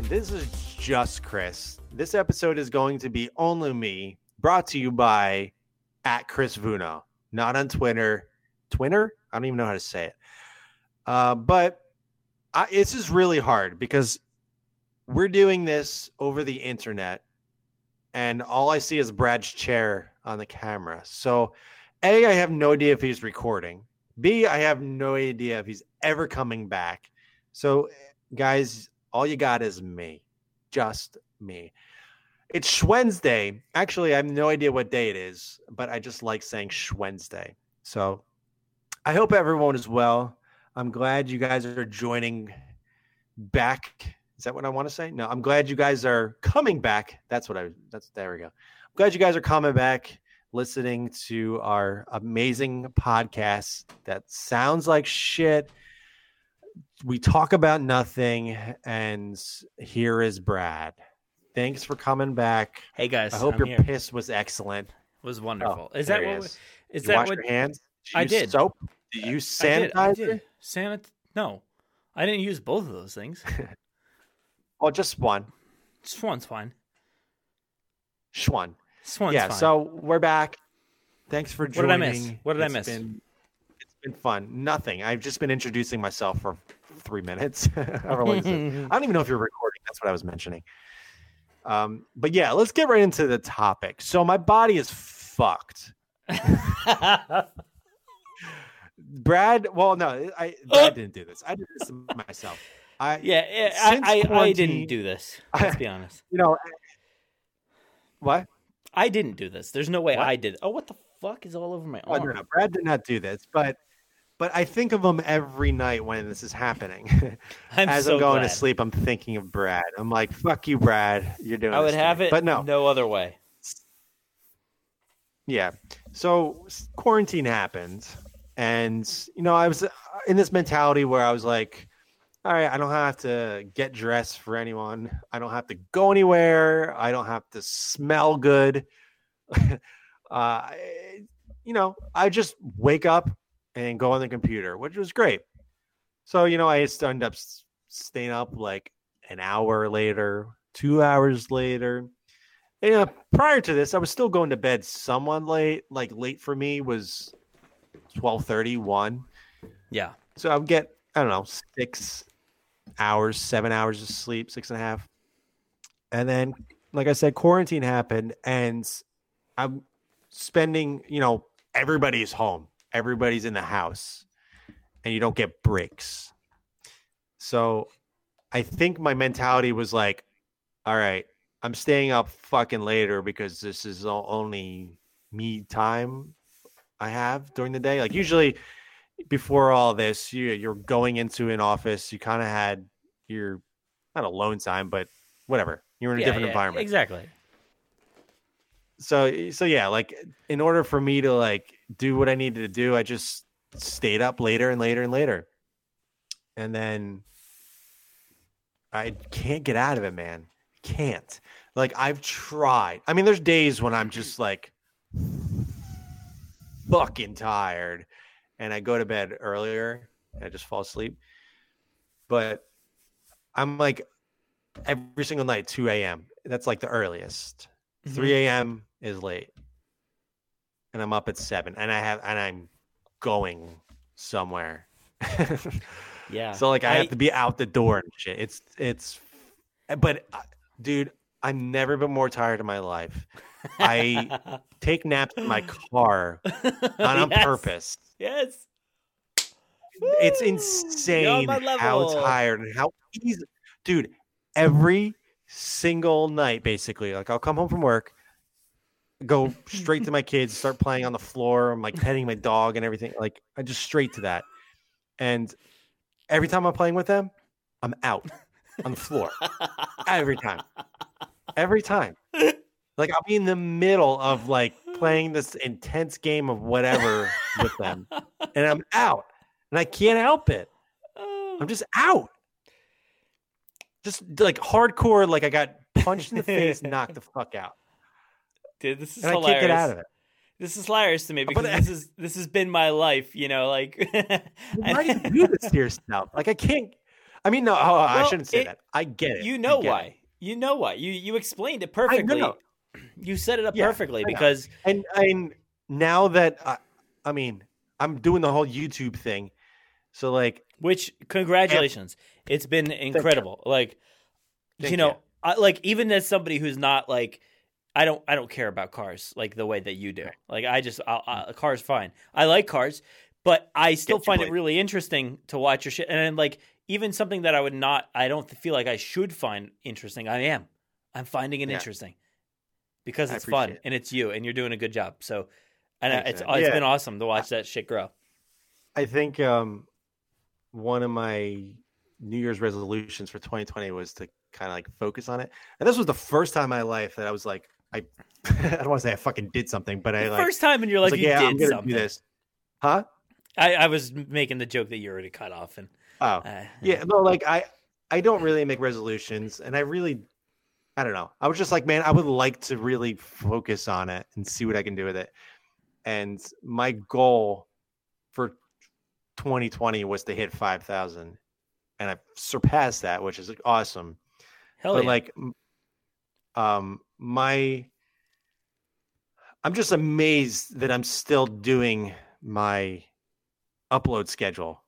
This is just Chris. This episode is going to be only me, brought to you by at Chris Vuno, not on Twitter. Twitter? I don't even know how to say it. Uh, but I, this is really hard because we're doing this over the internet, and all I see is Brad's chair on the camera. So, A, I have no idea if he's recording. B, I have no idea if he's ever coming back. So, guys, all you got is me, just me. It's Wednesday. Actually, I have no idea what day it is, but I just like saying Wednesday. So, I hope everyone is well. I'm glad you guys are joining back. Is that what I want to say? No, I'm glad you guys are coming back. That's what I. That's there we go. I'm glad you guys are coming back, listening to our amazing podcast that sounds like shit we talk about nothing, and here is Brad. Thanks for coming back. Hey guys, I hope I'm your here. piss was excellent. It was oh, wonderful. Oh, is that what? is. Is you that wash what? your hands? Did you I use did. Soap? Did you sanitize? I did. I did. Sanit? No, I didn't use both of those things. Oh, just one. Swan's fine. Schwan. Swan's yeah. fine. So we're back. Thanks for joining. What did. I miss? What did I miss? Been, it's been fun. Nothing. I've just been introducing myself for three minutes. However long it is. I don't even know if you're recording. That's what I was mentioning. Um, but yeah, let's get right into the topic. So my body is fucked. Brad, well, no, I Brad didn't do this. I did this myself. I, yeah, I, I, I didn't do this. Let's be honest. you know, what? I didn't do this. There's no way What? I did. Oh, what the fuck is all over my Oh, arm? no, no, Brad did not do this, but but I think of him every night when this is happening. I'm As so I'm going glad. to sleep, I'm thinking of Brad. I'm like, "Fuck you, Brad. You're doing." I would have me." it, but no, no other way. Yeah. So quarantine happened, and you know, I was uh, in this mentality where I was like, "All right, I don't have to get dressed for anyone. I don't have to go anywhere. I don't have to smell good. uh, you know, I just wake up and go on the computer, which was great. So you know, I ended up staying up like an hour later, two hours later. Yeah, uh, prior to this, I was still going to bed somewhat late. Like late for me was twelve thirty one. Yeah. So I would get I don't know six hours, seven hours of sleep, six and a half, and then like I said, quarantine happened, and I'm spending. You know, everybody's home, everybody's in the house, and you don't get breaks. So I think my mentality was like, all right, I'm staying up fucking later because this is the only me time I have during the day. Like usually before all this, you you're going into an office, you kind of had your not alone time, but whatever. You're in a Yeah, different yeah, environment. Exactly. So so yeah, like in order for me to like do what I needed to do, I just stayed up later and later and later. And then I can't get out of it, man. Can't. Like I've tried. I mean, there's days when I'm just like fucking tired and I go to bed earlier and I just fall asleep. But I'm like every single night, 2 a.m. That's like the earliest. Mhm. 3 a.m. is late. And I'm up at seven and I have and I'm going somewhere. Yeah. So like I, have to be out the door and shit. It's it's but uh, dude, I've never been more tired in my life. I take naps in my car on Yes. purpose. Yes. It's Woo! Insane how tired and how easy dude, every single night basically. Like I'll come home from work, go straight to my kids, start playing on the floor. I'm like petting my dog and everything. Like I just straight to that. And every time I'm playing with them, I'm out on the floor. Every time. Every time. Like I'll be in the middle of like playing this intense game of whatever with them. And I'm out. And I can't help it. I'm just out. Just like hardcore, like I got punched in the face, knocked the fuck out. Dude, this is And I can't get out of it. This is hilarious to me because I- this is this has been my life, you know, like Why do you do this to yourself? Like I can't I mean, no, oh, I shouldn't say it- that. I get it. You know why. it. You know why. You you explained it perfectly. You set it up Yeah, perfectly because And and now that I, I mean, I'm doing the whole YouTube thing, so like, which congratulations. It's been incredible. Like Thank you know, you. I, like even as somebody who's not like I don't I don't care about cars like the way that you do. Like I just I'll, I, a car's fine. I like cars, but I still Get you, find it really interesting to watch your shit. And then, like even something that I would not I don't feel like I should find interesting. I am. I'm finding it Yeah. interesting because it's fun it. and it's you and you're doing a good job. So and Thanks, it's man. it's Yeah. been awesome to watch that shit grow. I think um, one of my New Year's resolutions for 2020 was to kind of like focus on it, and this was the first time in my life that I was like, I, I don't want to say I fucking did something, but I like, first time in your life like, you yeah, did something. do this, huh? I, I was making the joke that you already cut off and Oh, uh, yeah, no, like I, I don't really make resolutions, and I really, I don't know. I was just like, man, I would like to really focus on it and see what I can do with it. And my goal for 2020 was to hit 5,000, and I surpassed that, which is awesome. hell but yeah. like, um, my, I'm just amazed that I'm still doing my upload schedule.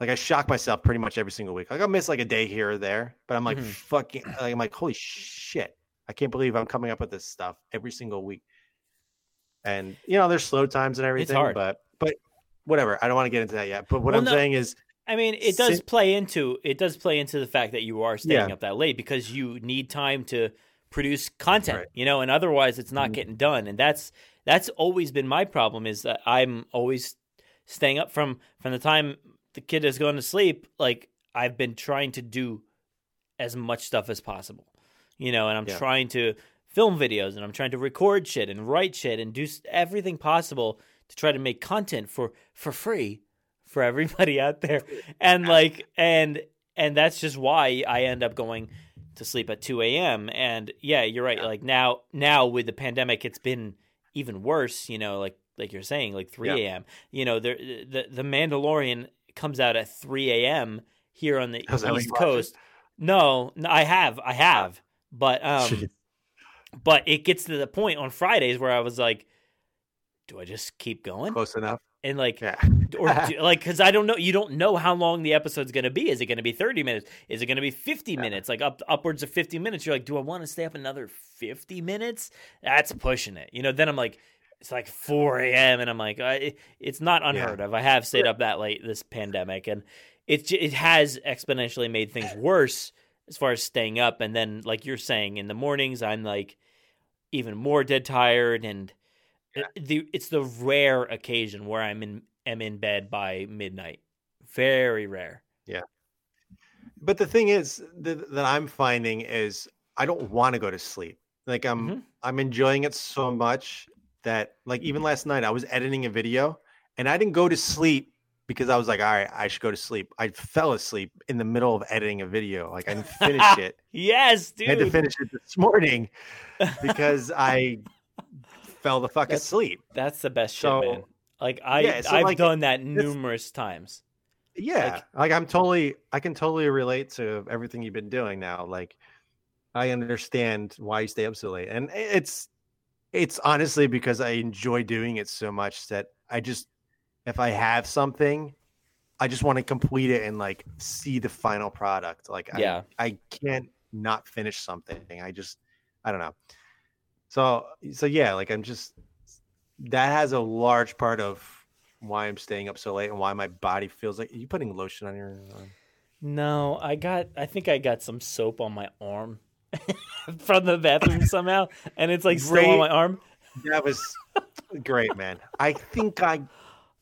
Like I shock myself pretty much every single week. Like I'll miss like a day here or there, but I'm like Mhm. fucking. Like, I'm like, holy shit! I can't believe I'm coming up with this stuff every single week. And you know, there's slow times and everything, but but whatever. I don't want to get into that yet. But what Well, I'm no, saying is, I mean, it does play into it does play into the fact that you are staying Yeah. up that late because you need time to produce content, Right. you know, and otherwise it's not Mhm. getting done. And that's that's always been my problem is that I'm always staying up from from the time the kid has gone to sleep. Like I've been trying to do as much stuff as possible, you know, and I'm Yeah. trying to film videos and I'm trying to record shit and write shit and do everything possible to try to make content for for free for everybody out there and like and and that's just why i end up going to sleep at 2 a.m and yeah you're right Yeah. like now now with the pandemic it's been even worse you know like like you're saying like 3 Yeah. a.m you know there the the mandalorian comes out at 3 a.m here on the what east you watch it? coast no, no i have i have but um but it gets to the point on fridays where i was like do i just keep going close enough. And like Yeah. or like because I don't know, you don't know how long the episode's going to be. Is it going to be thirty minutes? Is it going to be fifty minutes? Like up upwards of fifty minutes. You're like, do I want to stay up another fifty minutes? That's pushing it. You know. Then I'm like, it's like four a.m. and I'm like, I, it's not unheard of. I have stayed up that late this pandemic, and it it has exponentially made things worse as far as staying up. And then, like you're saying, in the mornings, I'm like even more dead tired and. It- the it's the rare occasion where I'm in am in bed by midnight. Very rare. Yeah. But the thing is that, that I'm finding is I don't want to go to sleep. Like I'm Mhm. I'm enjoying it so much that like even last night I was editing a video and I didn't go to sleep because I was like, all right, I should go to sleep. I fell asleep in the middle of editing a video. Like I didn't finish it. Yes, I had to finish it this morning because I fell the fuck That's- asleep. That's the best shit, So- man. Like I Yeah, so, I've like, done that numerous times. Yeah, like, I'm totally, I can totally relate to everything you've been doing now. Like, I understand why you stay up so late, and it's, it's honestly because I enjoy doing it so much that I just, if I have something, I just want to complete it and like see the final product. Like, Yeah. I, I can't not finish something. I just, I don't know. So, so yeah, like I'm just, that has a large part of why I'm staying up so late and why my body feels like. Are you putting lotion on your arm? No, I got I think I got some soap on my arm from the bathroom somehow and it's like still on my arm. That was great, man. I think I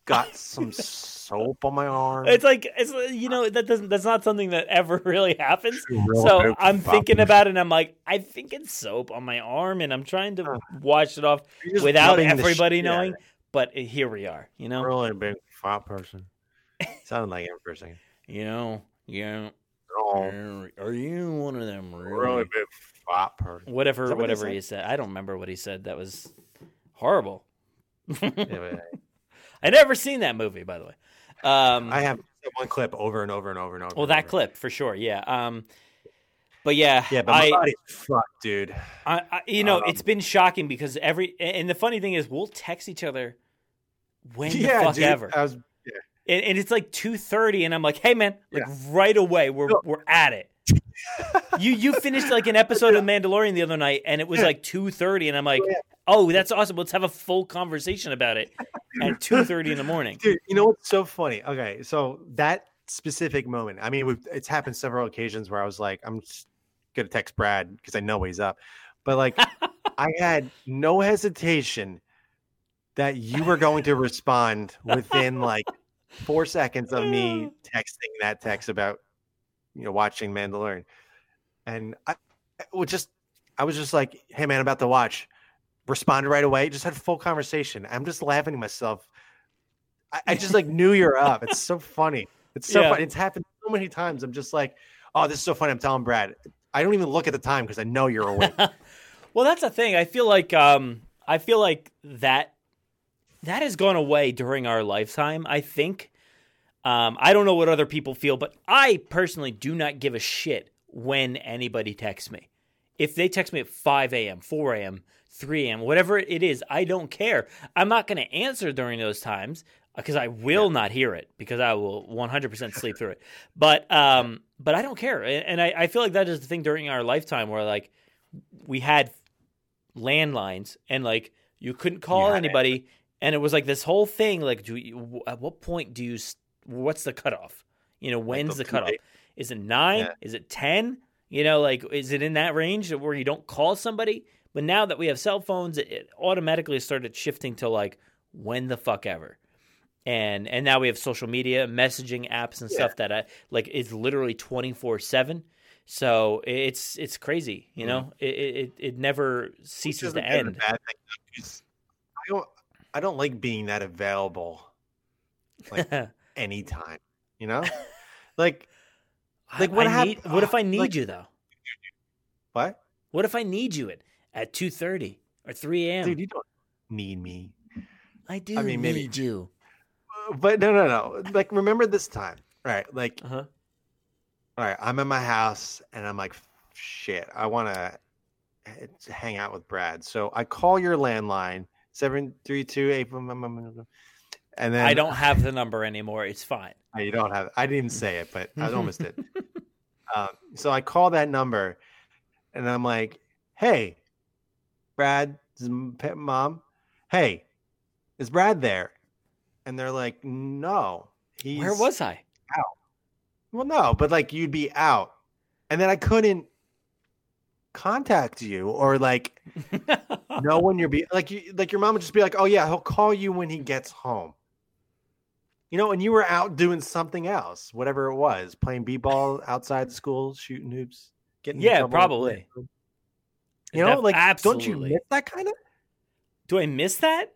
got some soap on my arm. It's like it's you know that doesn't that's not something that ever really happens. Real So I'm thinking about it and I'm like, I think it's soap on my arm and I'm trying to wash it off without everybody shit out of knowing. But here we are, you know. Really big fat person. Sounded like him for a second. You know, yeah. Oh, are, you one of them really really big fat person. whatever whatever he said? I don't remember what he said. That was horrible. Yeah, but I never seen that movie, by the way. Um, I have one clip over and over and over and over. Well, that over. clip for sure. Yeah. Um, but yeah, Yeah, but my I, body's fucked, dude. I, I, you know, Um, it's been shocking because every and the funny thing is, we'll text each other when yeah, the fuck dude. ever, was, and, and it's like two thirty, and I'm like, hey man, like Yeah. right away, we're No. we're at it. You you finished like an episode of Mandalorian the other night, and it was like two thirty, and I'm like, oh, Yeah. oh, that's awesome. Let's have a full conversation about it at two thirty in the morning. dude. You know what's so funny? Okay, so that specific moment. I mean, we've, it's happened several occasions where I was like, I'm just gonna text Brad because I know he's up, but like, I had no hesitation that you were going to respond within like four seconds of me texting that text about you know watching Mandalorian, and I was just I was just like, hey man, I'm about to watch. Responded right away. Just had a full conversation. I'm just laughing to myself. I, I just like knew you're up. It's so funny. It's so Yeah. funny. It's happened so many times. I'm just like, oh, this is so funny. I'm telling Brad. I don't even look at the time because I know you're awake. well, that's the thing. I feel like um, I feel like that that has gone away during our lifetime. I think. Um, I don't know what other people feel, but I personally do not give a shit when anybody texts me. If they text me at 5 a.m., 4 a.m., 3 a.m., whatever it is, I don't care. I'm not going to answer during those times because I will not hear it because I will 100% sleep through it. But um, but I don't care, and I, I feel like that is the thing during our lifetime where like we had landlines and like you couldn't call had anybody, and it was like this whole thing. Like, do you, at what point do you? What's the cutoff? You know, when's the cutoff? Is it nine? Yeah. Is it ten? You know, like is it in that range where you don't call somebody? But now that we have cell phones, it, it automatically started shifting to like when the fuck ever. And and now we have social media, messaging apps and stuff that I like is literally twenty four seven. So it's it's crazy, you know. It, it it never Mm-hmm. Ceases to end. I don't. I don't like being that available like anytime. You know, like Like, what I hap- need, what ah, if I need like- you though? what, What if I need you at at two thirty or three a.m.? dude? You don't need me. I do I mean, maybe- need you. Uh, but no, no, no. Like, remember this time, right? Like, Uh huh. all right, I'm in my house and I'm like, shit, I want to eh, hang out with Brad. So I call your landline seven three two eight, and then I don't have the number anymore. It's fine. You don't have. I didn't even say it, but I almost did. Um, so I call that number, and I'm like, "Hey, Brad, this is m- pe- mom. Hey, is Brad there?" And they're like, "No, he's Where was I? Out. well, no, but like you'd be out, and then I couldn't contact you or like know when you're be like you like your mom would just be like, "Oh yeah, he'll call you when he gets home." You know, and you were out doing something else, whatever it was, playing b-ball outside school, shooting hoops, getting Yeah, probably. You know, like don't you miss that kind of? Do I miss that?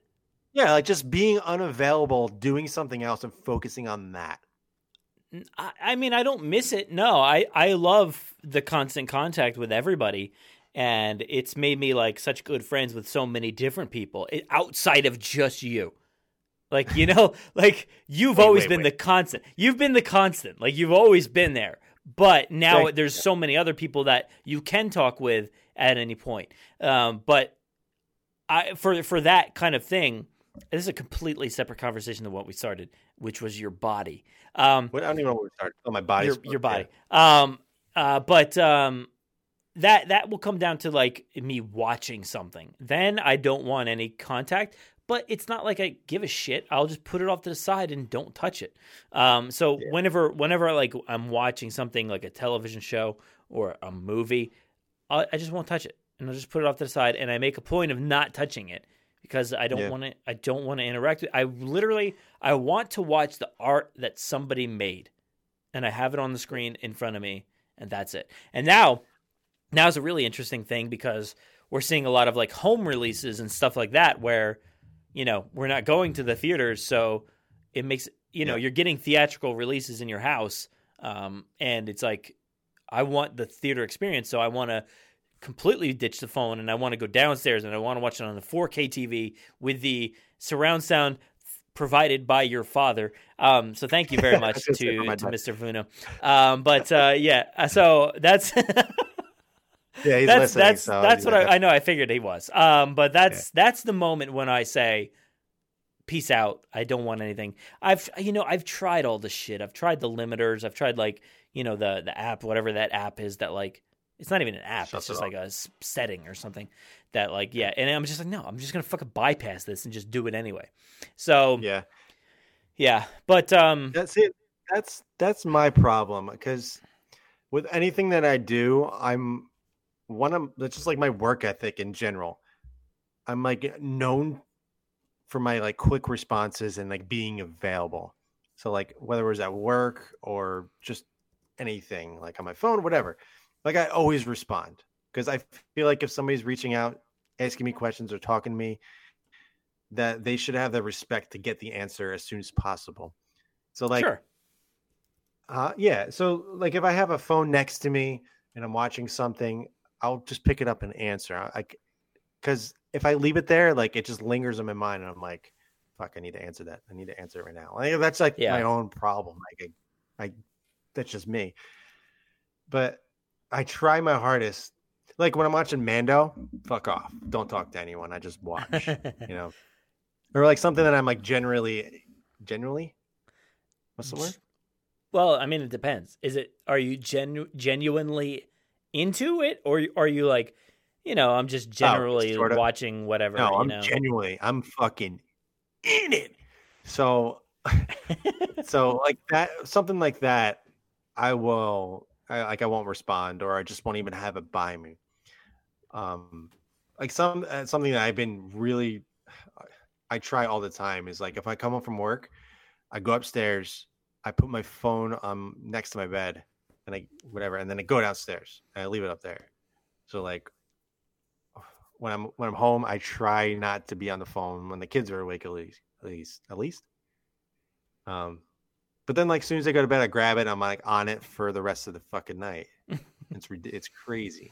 Yeah, like just being unavailable, doing something else, and focusing on that. I mean, I don't miss it. No, I I love the constant contact with everybody, and it's made me like such good friends with so many different people outside of just you. Like you know, like you've Wait, always wait, been wait. the constant. You've been the constant. Like you've always been there. But now Thank- there's so many other people that you can talk with at any point. Um, but I for for that kind of thing, this is a completely separate conversation than what we started, which was your body. Um, What I don't even know where we started. Oh, my body. your your body. Um, uh, but um, that that will come down to like me watching something. Then I don't want any contact. But it's not like I give a shit. I'll just put it off to the side and don't touch it. Um, so Yeah. whenever whenever like I'm watching something like a television show or a movie, I, I just won't touch it, and I'll just put it off to the side. And I make a point of not touching it because I don't Yeah. want to. I don't want to interact. with I literally I want to watch the art that somebody made and I have it on the screen in front of me, and that's it. And now, now is a really interesting thing because we're seeing a lot of like home releases and stuff like that, where you know we're not going to the theaters, so it makes you know Yeah. you're getting theatrical releases in your house, um, and it's like I want the theater experience, so I want to completely ditch the phone and I want to go downstairs and I want to watch it on the 4K TV with the surround sound provided by your father. Um, so thank you very much to, to Mr. Vuno. Um, but uh, yeah, uh, so that's yeah, he's that's listening, that's so that's yeah. what I, I know. I figured he was. Um, but that's that's the moment when I say, "Peace out." I don't want anything. I've you know I've tried all the shit. I've tried the limiters. I've tried like you know the the app, whatever that app is that like it's not even an app. Shuts it's just it like a setting or something that like yeah. And I'm just like no, I'm just gonna fucking bypass this and just do it anyway. So yeah, Yeah, but um, that's it. That's that's my problem because with anything that I do, I'm one of that's just like my work ethic in general. I'm like known for my like quick responses and like being available. So like whether it was at work or just anything like on my phone, whatever. Like I always respond because I feel like if somebody's reaching out, asking me questions or talking to me, that they should have the respect to get the answer as soon as possible. So like sure, uh, yeah. So, like, if I have a phone next to me and I'm watching something, I'll just pick it up and answer. I, because if I leave it there, like, it just lingers in my mind, and I'm like, "Fuck, I need to answer that. I need to answer it right now." Like, that's like Yeah. my own problem. Like, I, I, that's just me. But I try my hardest. Like when I'm watching Mando, fuck off. Don't talk to anyone. I just watch. you know, or like something that I'm like generally, generally. What's the word? Well, I mean, it depends. Is it are you genu- genuinely into it, or are you like, you know, I'm just generally Oh, sort of. watching whatever? No, you I'm know? genuinely, I'm fucking in it. So, so like that, something like that, I will, I, like, I won't respond, or I just won't even have it by me. Um, like some uh, something that I've been really, I try all the time is like if I come home from work, I go upstairs, I put my phone um next to my bed, and I whatever, and then I go downstairs and I leave it up there. So like when I'm when I'm home, I try not to be on the phone when the kids are awake at least at least at least. Um, but then like as soon as I go to bed, I grab it. I'm like on it for the rest of the fucking night. it's it's crazy.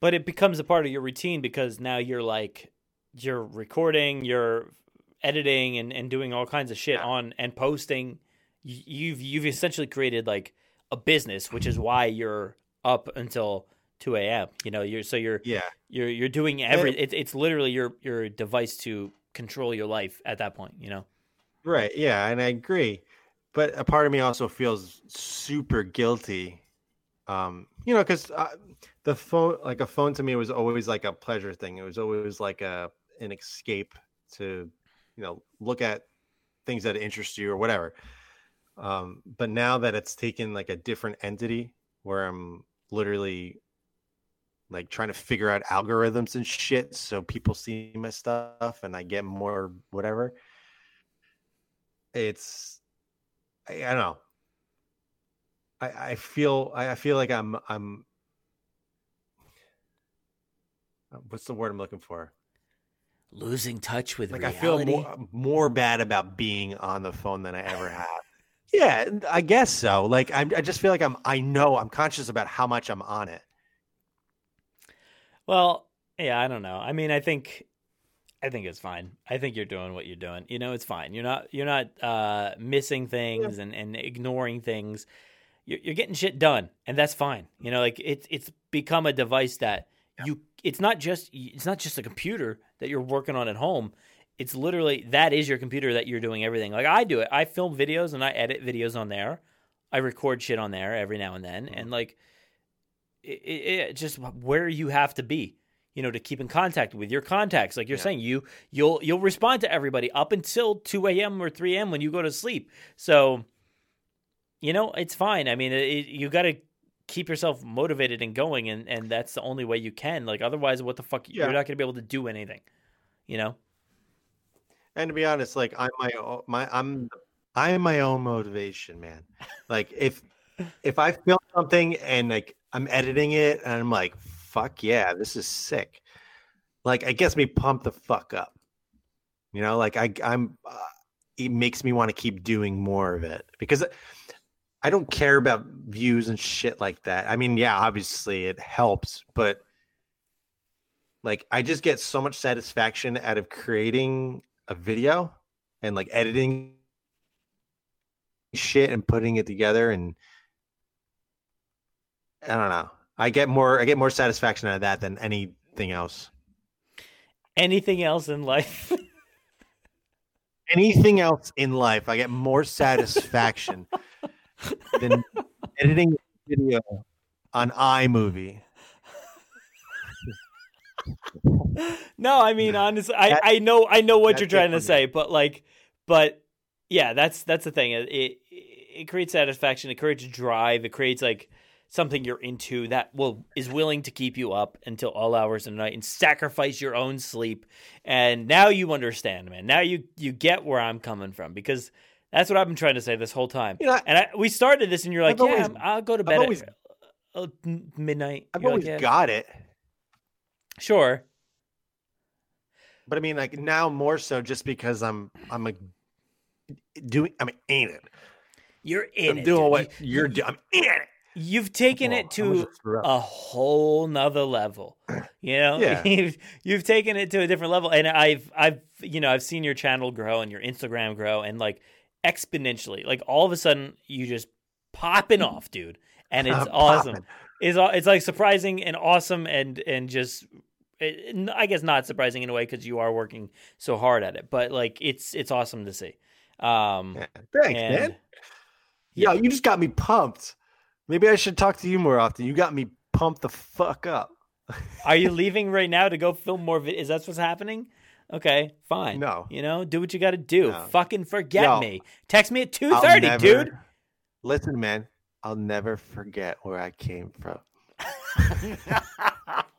but it becomes a part of your routine because now you're like you're recording you're editing and, and doing all kinds of shit Yeah. on and posting you've you've essentially created like a business which is why you're up until 2 a.m you know you're so you're Yeah, you're you're doing every it's it's literally your your device to control your life at that point you know right. Yeah, and I agree. But a part of me also feels super guilty. Um, you know, because uh, the phone, like a phone, to me was always like a pleasure thing. It was always like a an escape to, you know, look at things that interest you or whatever. Um, but now that it's taken like a different entity where I'm literally like trying to figure out algorithms and shit so people see my stuff and I get more whatever. It's I, I don't know. I, I feel I, I feel like I'm I'm what's the word I'm looking for? losing touch with Like reality I feel more more bad about being on the phone than I ever have. Yeah, I guess so. Like I, I just feel like I'm. I know I'm conscious about how much I'm on it. Well, yeah, I don't know. I mean, I think I think it's fine. I think you're doing what you're doing. You know, it's fine. You're not you're not uh missing things and and ignoring things. You're, you're getting shit done, and that's fine. You know, like it's it's become a device that you it's not just it's not just a computer that you're working on at home. It's literally that is your computer that you're doing everything. Like I do it. I film videos and I edit videos on there. I record shit on there every now and then, and mm-hmm. like it, it, it just where you have to be you know to keep in contact with your contacts like you're Yeah. saying you you'll you'll respond to everybody up until 2 a.m or 3 a.m when you go to sleep so you know it's fine i mean it, you got to keep yourself motivated and going and and that's the only way you can like otherwise what the fuck Yeah. you're not going to be able to do anything you know And to be honest, like I'm my my I'm I am my own motivation, man. Like if if I film something and like I'm editing it and I'm like, fuck yeah, this is sick. Like it gets me pumped the fuck up. You know, like I I'm uh, it makes me want to keep doing more of it because I don't care about views and shit like that. I mean, yeah, obviously it helps, but like I just get so much satisfaction out of creating a video and like editing shit and putting it together and I don't know. I get more I get more satisfaction out of that than anything else. Anything else in life? anything else in life, I get more satisfaction than editing video on iMovie. no, I mean honestly, I, I know I know what you're trying to say, but like, but yeah, that's that's the thing. It, it it creates satisfaction. It creates drive. It creates like something you're into that will is willing to keep you up until all hours of the night and sacrifice your own sleep. And now you understand, man. Now you you get where I'm coming from because that's what I've been trying to say this whole time. You know, and I, we started this, and you're like, I've "Yeah, always, I'll go to bed always, at uh, midnight." I've you're always like, yeah. got it. Sure. But I mean, like now more so, just because I'm I'm like doing I'm in it. You're in I'm it. Doing dude. what you're doing. I'm in it. You've taken it to a whole nother level. You know, yeah. you've, you've taken it to a different level, and I've I've you know I've seen your channel grow and your Instagram grow, and like exponentially, like all of a sudden you just popping off, dude, and it's awesome. It's it's like surprising and awesome, and and just it, I guess not surprising in a way because you are working so hard at it, but like it's it's awesome to see. Um, yeah, thanks, and, man. Yeah, Yo, you just got me pumped. Maybe I should talk to you more often. You got me pumped the fuck up. Are you leaving right now to go film more? Vi- Is that what's happening? Okay, fine. No, you know, do what you got to do. No. Fucking forget Yo, me. Text me at two thirty, dude. Listen, man, I'll never forget where I came from.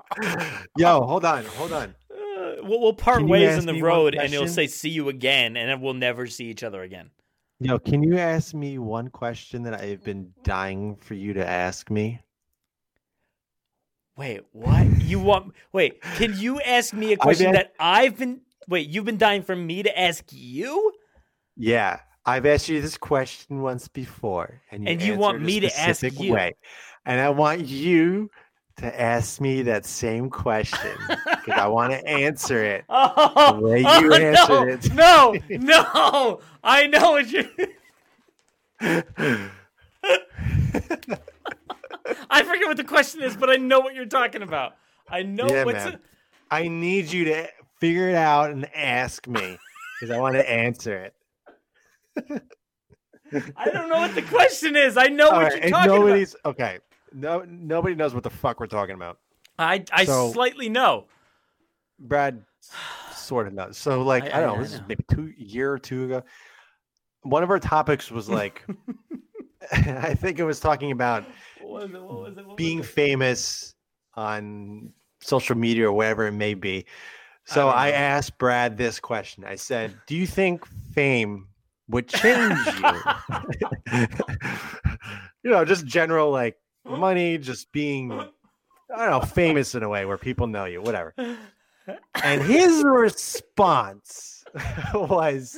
Yo, hold on, hold on. Uh, we'll, we'll part ways in the road, and it'll say "see you again," and then we'll never see each other again. Yo, can you ask me one question that I've been dying for you to ask me? Wait, what? you want? Wait, can you ask me a question I've that I've been? Wait, you've been dying for me to ask you? Yeah, I've asked you this question once before, and you, and you want me to ask you, way. and I want you to ask me that same question because I want to answer it oh, the way you oh, answered no, it. no, no, I know what you. I forget what the question is, but I know what you're talking about. I know yeah, what's. Man. I need you to figure it out and ask me because I want to answer it. I don't know what the question is. I know All what right, you're talking nobody's, about. Okay, no, nobody knows what the fuck we're talking about. I I so, slightly know. Brad sort of knows. So like I, I don't know. This know. is maybe two year or two ago. One of our topics was like, I think it was talking about what was it? What was it? What being famous on social media or whatever it may be. So I, I asked Brad this question. I said, "Do you think fame would change you?" you know, just general like money, just being, I don't know, famous in a way where people know you, whatever. And his response was,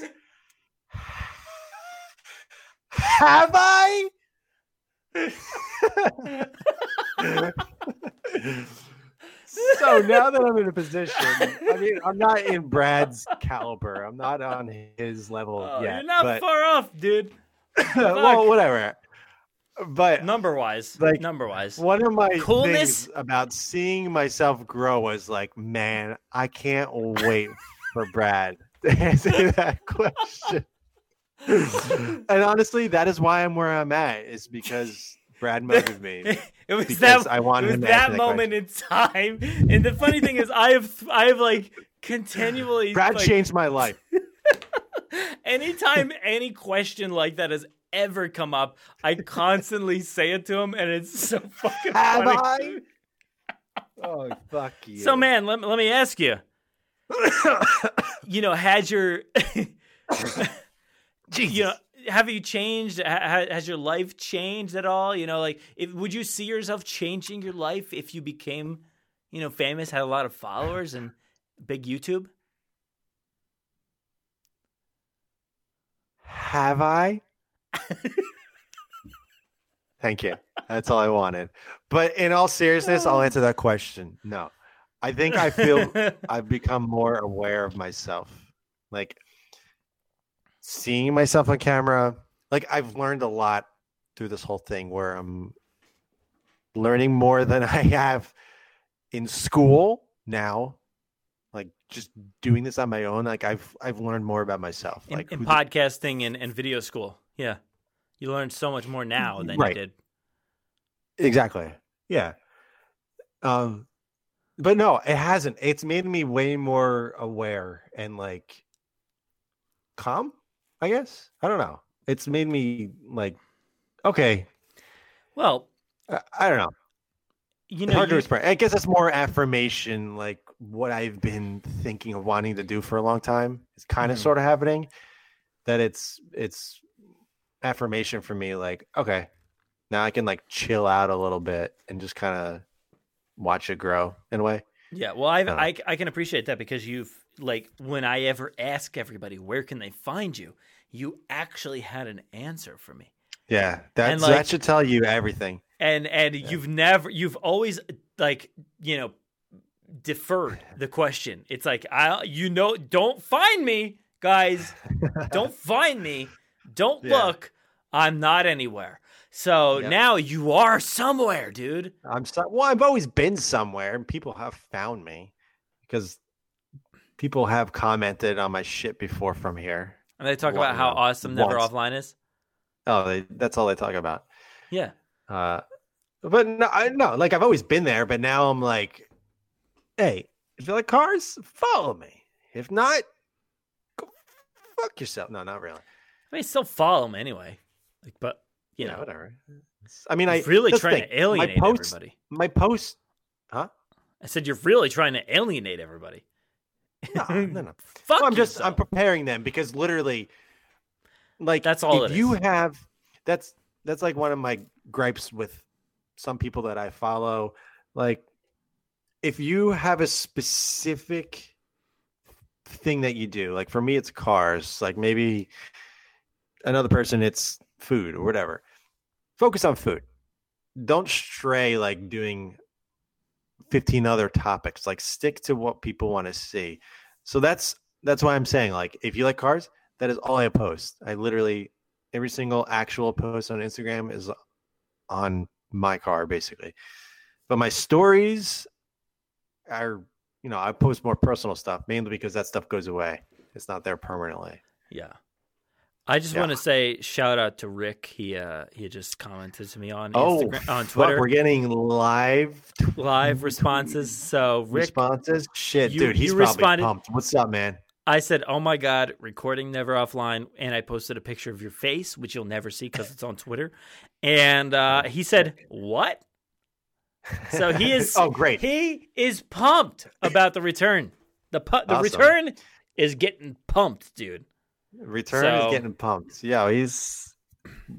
Have I? so now that I'm in a position, I mean, I'm not in Brad's caliber. I'm not on his level oh, yet. You're not but... far off, dude. well, whatever but number wise, like number wise, one of my coolness about seeing myself grow was like, man, I can't wait for Brad to answer that question. and honestly, that is why I'm where I'm at. Is because Brad motivated me. it was that I wanted that, that moment question. in time. And the funny thing is, I have I have like continually. Brad like, changed my life. anytime any question like that has ever come up, I constantly say it to him, and it's so fucking Have funny. I? Oh fuck you! So man, let let me ask you. you know, had your you know have you changed has your life changed at all you know like if, would you see yourself changing your life if you became you know famous had a lot of followers and big youtube have i Thank you. That's all I wanted. But in all seriousness, I'll answer that question. No. I think I feel I've become more aware of myself. Like seeing myself on camera, like I've learned a lot through this whole thing where I'm learning more than I have in school now. Like just doing this on my own, like I've I've learned more about myself. In, Like in who the- podcasting and, and video school. Yeah. You learn so much more now than Right. you did. Exactly. Yeah. Um but no, it hasn't. It's made me way more aware and like calm, I guess. I don't know. It's made me like okay, Well, I, I don't know. you know, hard to you- explain. I guess it's more affirmation like what I've been thinking of wanting to do for a long time. It's kind of Mhm. sort of happening that it's it's affirmation for me like okay, now I can like chill out a little bit and just kind of watch it grow in a way. Yeah, well, I've. I I can appreciate that because you've like when I ever ask everybody where can they find you, you actually had an answer for me, Yeah, that And, that should tell you everything. and and you've never you've always like you know deferred the question. It's like I you know don't find me, guys, don't find me, don't Yeah. look, I'm not anywhere. So Yep. now you are somewhere, dude. I'm so, well. I've always been somewhere, and people have found me because people have commented on my shit before from here. And they talk Well, about how awesome Never. Offline is. Oh, they, that's all they talk about. Yeah. Uh, but no, I no, like I've always been there, but now I'm like, hey, if you like cars, follow me. If not, go fuck yourself. No, not really. I mean, still follow him anyway. Like, but you Yeah, know, whatever. I mean, I really trying to alienate my posts, everybody. My post, huh? I said you're really trying to alienate everybody. No, no, no. Fuck No, I'm just I'm preparing them because literally, like That's all If you is. have that's that's like one of my gripes with some people that I follow. Like, if you have a specific thing that you do, like for me, it's cars. Like maybe another person, it's food or whatever. Focus on food. Don't stray like doing 15 other topics like stick to what people want to see so that's that's why i'm saying like if you like cars that is all i post i literally every single actual post on instagram is on my car basically but my stories are you know i post more personal stuff mainly because that stuff goes away it's not there permanently Yeah. I just Yeah. want to say shout out to Rick. He uh he just commented to me on oh Instagram on fuck, Twitter we're getting live live responses. So Rick responses shit you- dude he's probably responded- pumped what's up man I said, "Oh my god, recording never offline," and I posted a picture of your face, which you'll never see because it's on Twitter. And uh, he said, "What?" So he is. oh great He is pumped about the return. The pu- the Awesome. return is getting pumped, dude. Return So- is getting pumped. Yeah, he's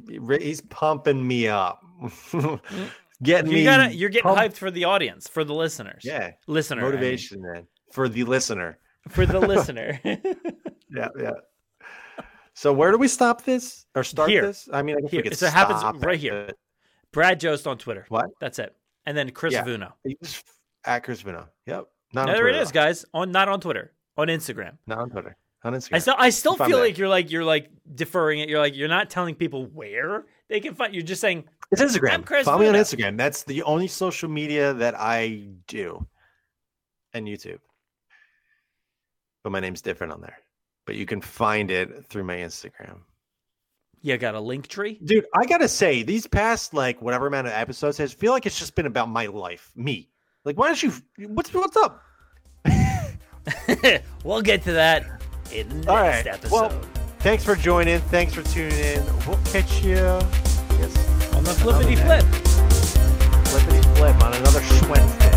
he's pumping me up. Mm, getting You me gotta, you're getting pumped. hyped for the audience, for the listeners. Yeah, listener I mean. motivation, man, for the listener. for the listener. Yeah, yeah. So where do we stop this or start Here. this? I mean, I Here. So it happens right here. Brad Jost on Twitter. What? That's it. And then Chris Yeah. Vuno. at Chris Vuno. Yep. Not on There it is, guys. On not on Twitter, on Instagram. Not on Twitter. On Instagram. I still, I still feel like you're like you're like deferring it. You're like you're not telling people where they can find. You're just saying It's Instagram. I'm Chris Follow me on Instagram. That's the only social media that I do, and YouTube. But my name's different on there. But you can find it through my Instagram. you got a link tree. Dude, I gotta say, these past like whatever amount of episodes has feel like it's just been about my life, me. Like, why don't you? What's what's up? we'll get to that in the next right. episode. Well, thanks for joining. Thanks for tuning in. We'll catch you yes. on the flippity flip. Flippity flip on another Schwednesday.